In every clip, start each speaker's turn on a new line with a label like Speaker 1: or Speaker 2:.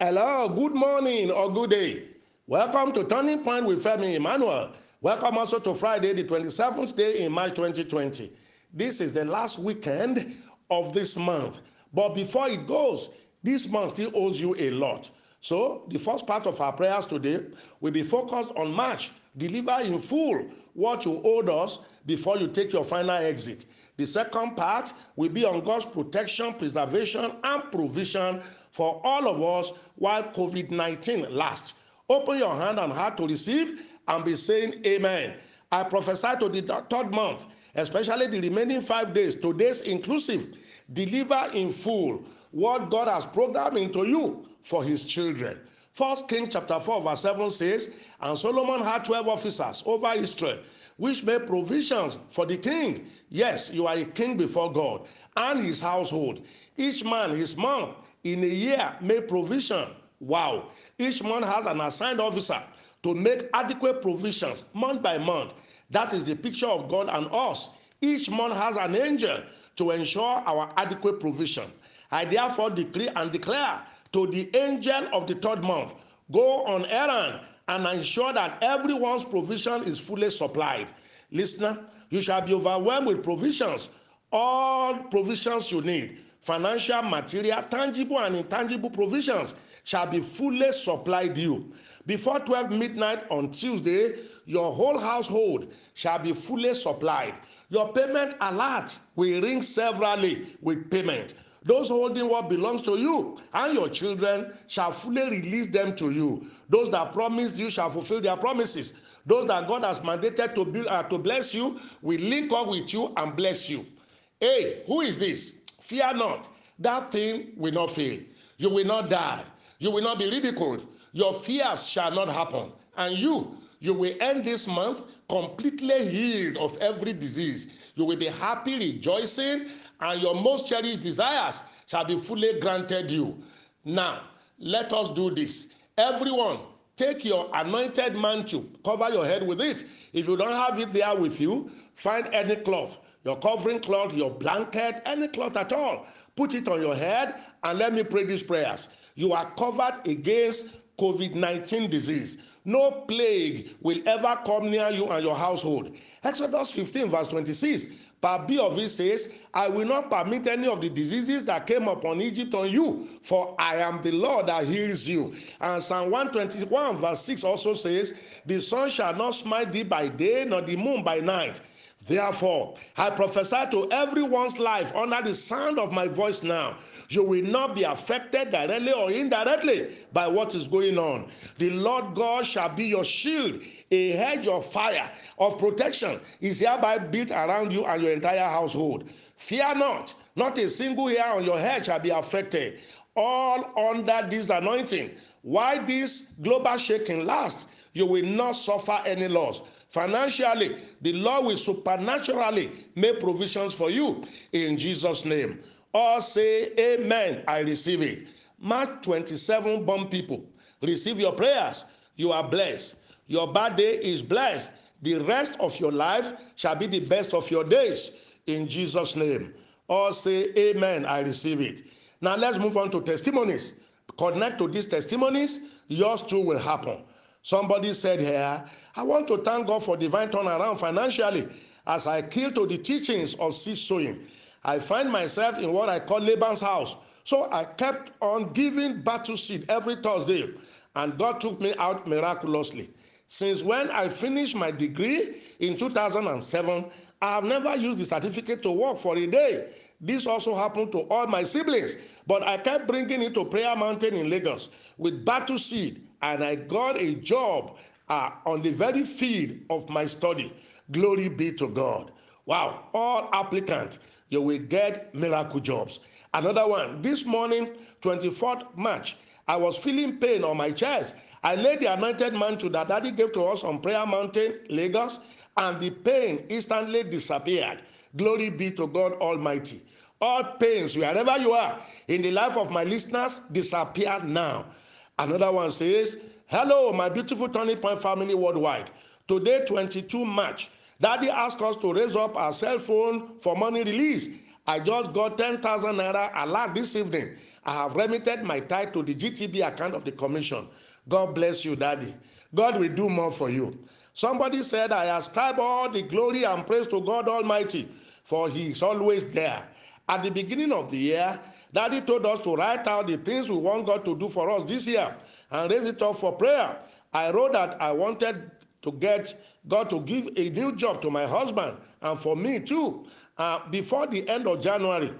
Speaker 1: Hello, good morning or good day. Welcome to Turning Point with Femi Emmanuel. Welcome also to Friday, the 27th day in March 2020. This is the last weekend of this month. But before it goes, this month still owes you a lot. So, the first part of our prayers today will be focused on March. Deliver in full what you owed us before you take your final exit. The second part will be on God's protection, preservation, and provision for all of us while COVID 19 lasts. Open your hand and heart to receive and be saying Amen. I prophesy to the third month, especially the remaining five days, today's inclusive, deliver in full what God has programmed into you for his children. First King chapter 4, verse 7 says, And Solomon had 12 officers over Israel, which made provisions for the king. Yes, you are a king before God and his household. Each man, his month in a year made provision. Wow. Each man has an assigned officer to make adequate provisions month by month. That is the picture of God and us. Each month has an angel to ensure our adequate provision. I therefore decree and declare to the angel of the third month go on errand and ensure that everyone's provision is fully supplied. Listener, you shall be overwhelmed with provisions, all provisions you need financial, material, tangible, and intangible provisions shall be fully supplied you. Before 12 midnight on Tuesday, your whole household shall be fully supplied. Your payment alert will ring severally with payment. Those holding what belongs to you and your children shall fully release them to you. Those that promised you shall fulfill their promises. Those that God has mandated to, be, uh, to bless you will link up with you and bless you. Hey, who is this? Fear not, that thing will not fail. You will not die. You will not be ridiculed. Your fears shall not happen. And you, you will end this month completely healed of every disease. You will be happy, rejoicing, and your most cherished desires shall be fully granted you. Now, let us do this. Everyone, take your anointed mantle, cover your head with it. If you don't have it there with you, find any cloth your covering cloth, your blanket, any cloth at all. Put it on your head and let me pray these prayers. You are covered against COVID 19 disease. No plague will ever come near you and your household. Exodus 15, verse 26. Part B of it says, I will not permit any of the diseases that came upon Egypt on you, for I am the Lord that heals you. And Psalm 121, verse 6 also says, The sun shall not smite thee by day, nor the moon by night Therefore, I prophesy to everyone's life under the sound of my voice now. You will not be affected directly or indirectly by what is going on. The Lord God shall be your shield, a hedge of fire, of protection is hereby built around you and your entire household. Fear not, not a single hair on your head shall be affected. All under this anointing. Why this global shaking lasts, you will not suffer any loss. Financially, the Lord will supernaturally make provisions for you in Jesus' name. All say, Amen. I receive it. Mark 27, born people, receive your prayers. You are blessed. Your birthday is blessed. The rest of your life shall be the best of your days in Jesus' name. All say, Amen. I receive it. Now let's move on to testimonies. Connect to these testimonies, yours too will happen. Somebody said here, I want to thank God for divine turnaround financially as I kill to the teachings of seed sowing. I find myself in what I call Laban's house. So I kept on giving battle seed every Thursday, and God took me out miraculously. Since when I finished my degree in 2007, I have never used the certificate to work for a day. This also happened to all my siblings, but I kept bringing it to Prayer Mountain in Lagos with battle seed and I got a job uh, on the very field of my study. Glory be to God. Wow, all applicants, you will get miracle jobs. Another one, this morning, 24th March, I was feeling pain on my chest. I laid the anointed mantle that daddy gave to us on Prayer Mountain, Lagos, and the pain instantly disappeared. Glory be to God Almighty. All pains, wherever you are, in the life of my listeners, disappear now. Another one says, Hello, my beautiful Turning Point family worldwide. Today, 22 March, Daddy asked us to raise up our cell phone for money release. I just got 10,000 naira alert this evening, I have remitted my tithe to the GTB account of the commission. God bless you, Daddy. God will do more for you. Somebody said, I ascribe all the glory and praise to God Almighty, for He is always there. At the beginning of the year, Daddy told us to write out the things we want God to do for us this year and raise it up for prayer. I wrote that I wanted to get God to give a new job to my husband and for me too. Uh, before the end of January,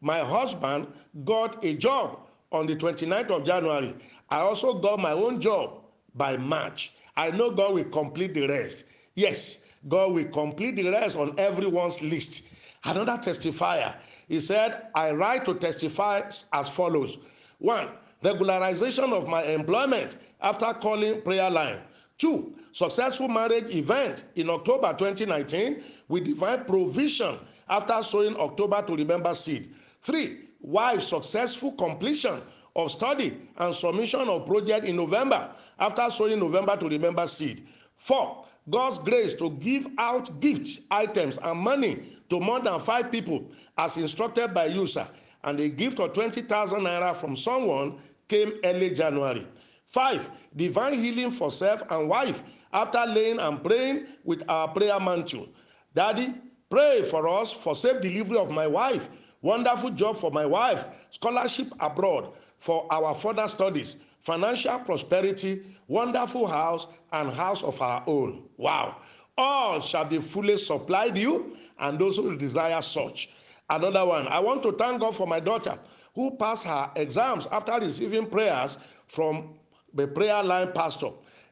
Speaker 1: my husband got a job on the 29th of January. I also got my own job by March. I know God will complete the rest. Yes, God will complete the rest on everyone's list. Another testifier, he said, I write to testify as follows. One, regularization of my employment after calling prayer line. Two, successful marriage event in October 2019 with divine provision after sowing October to remember seed. Three, wife successful completion of study and submission of project in November after sowing November to remember seed. Four, God's grace to give out gift items and money to more than five people as instructed by user and a gift of 20,000 naira from someone came early January. Five, divine healing for self and wife after laying and praying with our prayer mantle. Daddy, pray for us for safe delivery of my wife, wonderful job for my wife, scholarship abroad for our further studies, financial prosperity, wonderful house, and house of our own. Wow. All shall be fully supplied you, and those who desire such. Another one. I want to thank God for my daughter who passed her exams after receiving prayers from the prayer line pastor.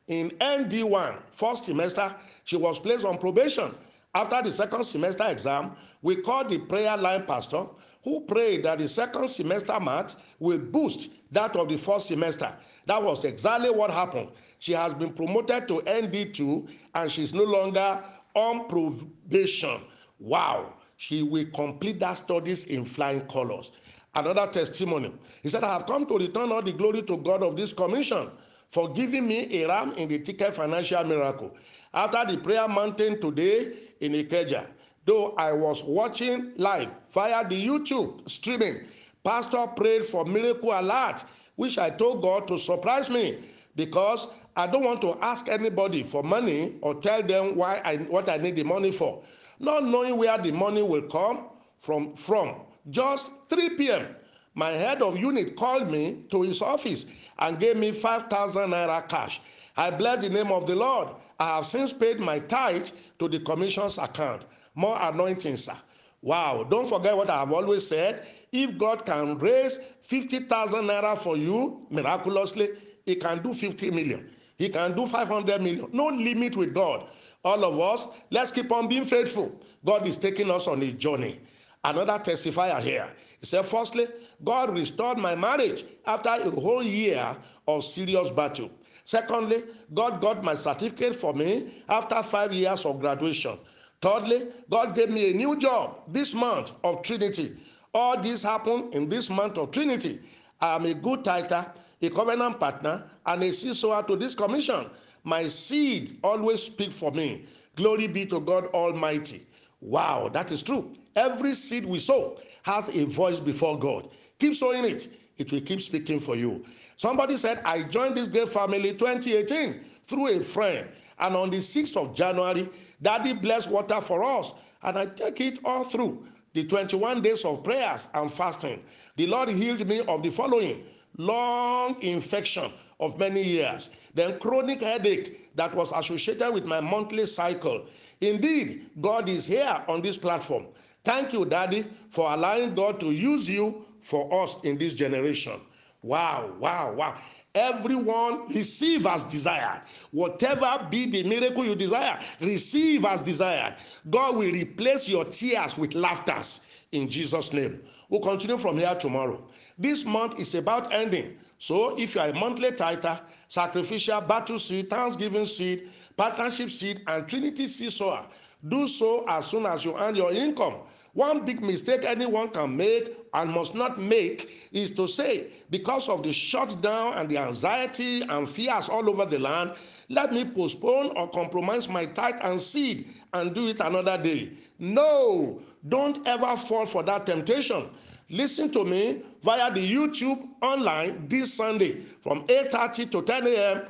Speaker 1: In ND1, first semester, she was placed on probation. After the second semester exam, we called the prayer line pastor who prayed that the second semester marks will boost that of the first semester. That was exactly what happened. She has been promoted to ND2 and she's no longer on probation. Wow. She will complete that studies in flying colors. Another testimony. He said, I have come to return all the glory to God of this commission for giving me a ram in the ticket financial miracle. After the prayer mountain today in Ikeja, though I was watching live via the YouTube streaming, Pastor prayed for miracle alert, which I told God to surprise me because I don't want to ask anybody for money or tell them why I, what I need the money for. Not knowing where the money will come from, from. Just 3 p.m., my head of unit called me to his office and gave me 5,000 naira cash. I bless the name of the Lord. I have since paid my tithe to the commission's account. More anointing, sir. Wow. Don't forget what I have always said. If God can raise 50,000 naira for you miraculously, He can do 50 million. He can do 500 million. No limit with God. All of us, let's keep on being faithful. God is taking us on a journey. Another testifier here. He said, Firstly, God restored my marriage after a whole year of serious battle. Secondly, God got my certificate for me after five years of graduation. Thirdly, God gave me a new job this month of Trinity. All this happened in this month of Trinity. I am a good tither, a covenant partner, and a seed sower to this commission. My seed always speak for me. Glory be to God Almighty. Wow, that is true. Every seed we sow has a voice before God. Keep sowing it, it will keep speaking for you. Somebody said, I joined this great family 2018 through a friend. And on the 6th of January, Daddy blessed water for us. And I take it all through the 21 days of prayers and fasting. The Lord healed me of the following long infection of many years, then chronic headache that was associated with my monthly cycle. Indeed, God is here on this platform. Thank you, Daddy, for allowing God to use you for us in this generation. Wow, wow, wow. Everyone receive as desired. Whatever be the miracle you desire, receive as desired. God will replace your tears with laughters in Jesus' name. We'll continue from here tomorrow. This month is about ending. So if you are a monthly tither, sacrificial, battle seed, thanksgiving seed, partnership seed, and Trinity seed sower, do so as soon as you earn your income. One big mistake anyone can make and must not make is to say, because of the shutdown and the anxiety and fears all over the land, let me postpone or compromise my tithe and seed and do it another day. No, don't ever fall for that temptation. Listen to me via the YouTube online this Sunday from 8:30 to 10 a.m.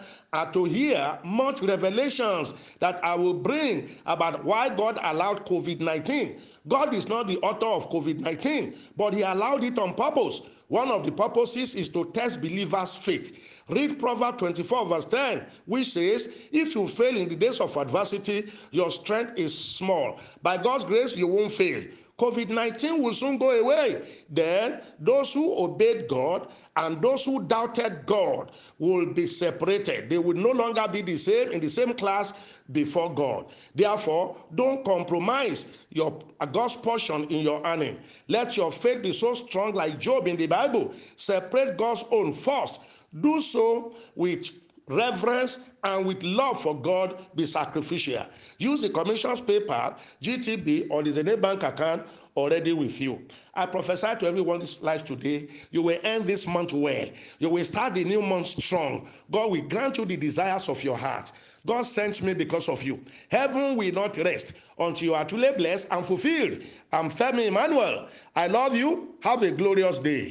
Speaker 1: to hear much revelations that I will bring about why God allowed COVID-19. God is not the author of COVID-19, but he allowed it on purpose. One of the purposes is to test believers' faith. Read Proverbs 24, verse 10, which says, If you fail in the days of adversity, your strength is small. By God's grace, you won't fail. COVID 19 will soon go away. Then those who obeyed God and those who doubted God will be separated. They will no longer be the same in the same class before God. Therefore, don't compromise your uh, God's portion in your earning. Let your faith be so strong, like Job in the Bible. Separate God's own first. Do so with reverence and with love for God be sacrificial. Use the commission's paper, GTB, or the Zenith Bank account already with you. I prophesy to everyone's life today, you will end this month well. You will start the new month strong. God will grant you the desires of your heart. God sent me because of you. Heaven will not rest until you are truly blessed and fulfilled. I'm Femi Emmanuel. I love you. Have a glorious day.